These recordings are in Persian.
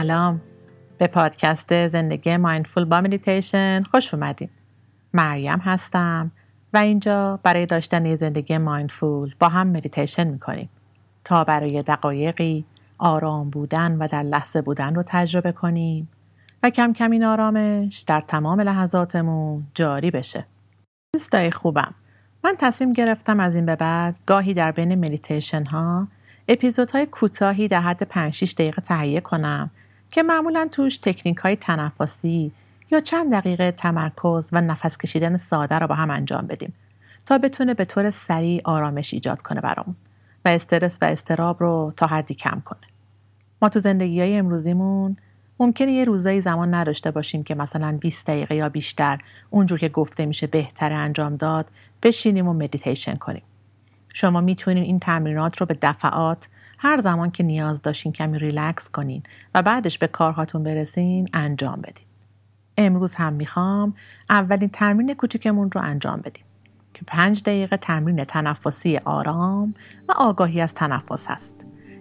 سلام. به پادکست زندگی mindful با مدیتیشن خوش اومدین. مریم هستم و اینجا برای داشتن زندگی mindful با هم مدیتیشن می‌کنیم. تا برای دقایقی آرام بودن و در لحظه بودن رو تجربه کنیم و کم کم این آرامش در تمام لحظاتمون جاری بشه. دوستای خوبم من تصمیم گرفتم از این به بعد گاهی در بین مدیتیشن ها اپیزودهای کوتاهی در حد 5 6 دقیقه تهیه کنم که معمولا توش تکنیک های تنفسی یا چند دقیقه تمرکز و نفس کشیدن ساده را با هم انجام بدیم تا بتونه به طور سریع آرامش ایجاد کنه برامون و استرس و استراب رو تا حدی کم کنه. ما تو زندگی های امروزیمون ممکنه یه روزایی زمان نداشته باشیم که مثلا 20 دقیقه یا بیشتر اونجور که گفته میشه بهتر انجام داد بشینیم و مدیتیشن کنیم. شما می‌تونین این تمرینات رو به دفعات هر زمان که نیاز داشتین کمی ریلکس کنین و بعدش به کارهاتون برسین انجام بدین. امروز هم می‌خوام اولین تمرین کوچکمون رو انجام بدیم که پنج دقیقه تمرین تنفسی آرام و آگاهی از تنفس هست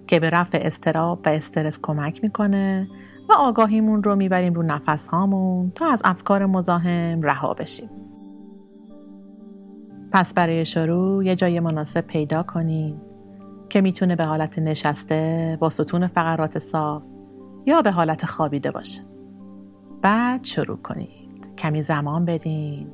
که به رفع اضطراب و استرس کمک می‌کنه و آگاهیمون رو می‌بریم رو نفس هامون تا از افکار مزاحم رها بشیم. پس برای شروع یه جای مناسب پیدا کنین که می‌تونه به حالت نشسته با ستون فقرات صاف یا به حالت خوابیده باشه. بعد شروع کنید. کمی زمان بدین.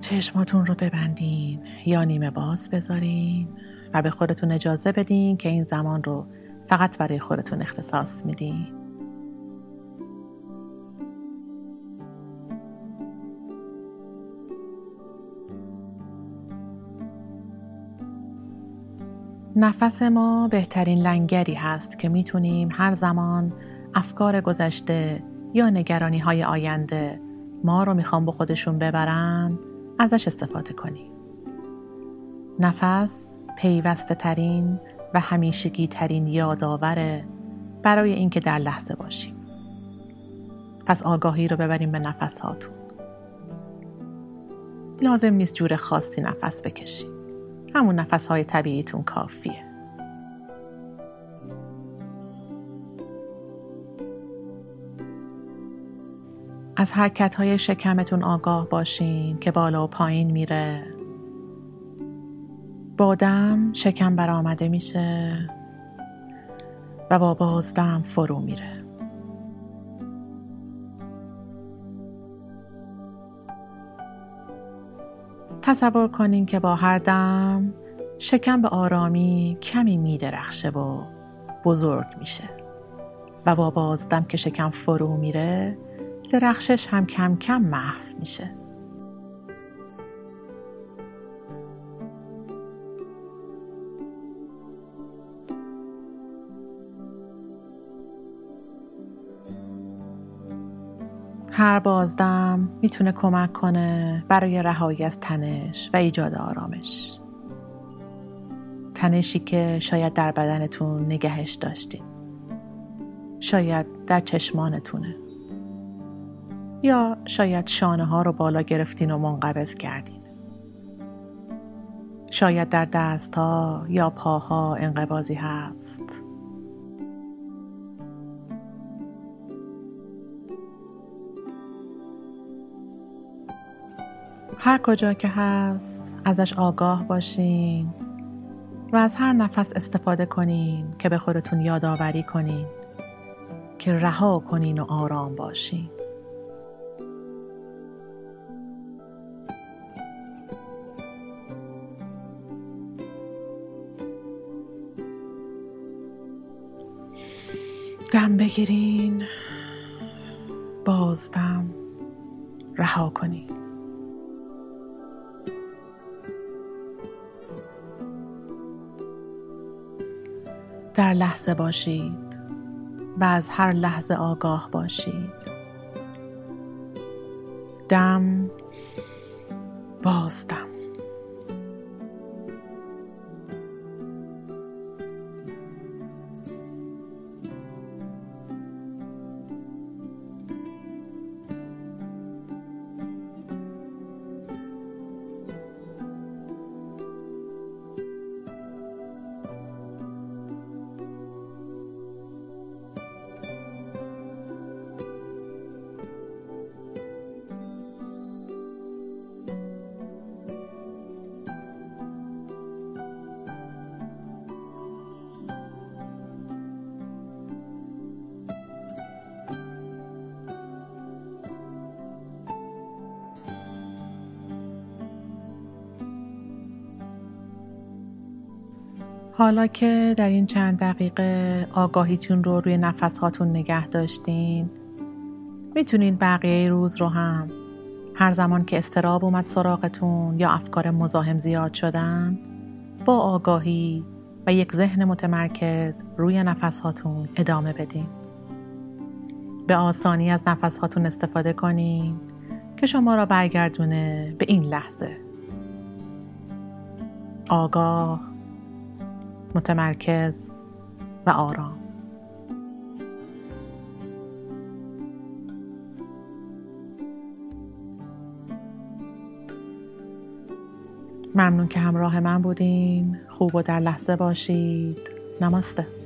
چشماتون رو ببندین یا نیمه باز بذارین و به خودتون اجازه بدین که این زمان رو فقط برای خودتون اختصاص میدین. نفس ما بهترین لنگری هست که می‌تونیم هر زمان افکار گذشته یا نگرانی های آینده ما رو می‌خوام به خودشون ببرن ازش استفاده کنیم. نفس پیوسته ترین و همیشگی ترین یادآوره برای اینکه در لحظه باشیم. پس آگاهی رو ببریم به نفس هاتون. لازم نیست جور خاصی نفس بکشیم. همون نفس های طبیعیتون کافیه. از حرکت های شکمتون آگاه باشین که بالا و پایین میره. بادم شکم برآمده میشه و با بازدم فرو میره. تصور کنین که با هر دم شکم به آرامی کمی میدرخشه و بزرگ میشه. و با بازدم که شکم فرو میره درخشش هم کم کم محو میشه. هر بازدم می‌تونه کمک کنه برای رهایی از تنش و ایجاد آرامش. تنشی که شاید در بدنتون نگهش داشتید. شاید در چشمانتونه. یا شاید شانه ها رو بالا گرفتین و منقبض کردین. شاید در دست ها یا پاها انقبازی هست. هر کجا که هست ازش آگاه باشین و از هر نفس استفاده کنین که به خودتون یادآوری کنین که رها کنین و آرام باشین. دم بگیرین بازدم رها کنین. در لحظه باشید و از هر لحظه آگاه باشید. دم بازدم حالا که در این چند دقیقه آگاهیتون رو روی نفس هاتون نگه داشتین می‌تونین بقیه روز رو هم هر زمان که استراب اومد سراغتون یا افکار مزاحم زیاد شدن با آگاهی و یک ذهن متمرکز روی نفس هاتون ادامه بدین. به آسانی از نفس هاتون استفاده کنین که شما را برگردونه به این لحظه. آگاه متمرکز و آرام. ممنون که همراه من بودین. خوب و در لحظه باشید. نماسته.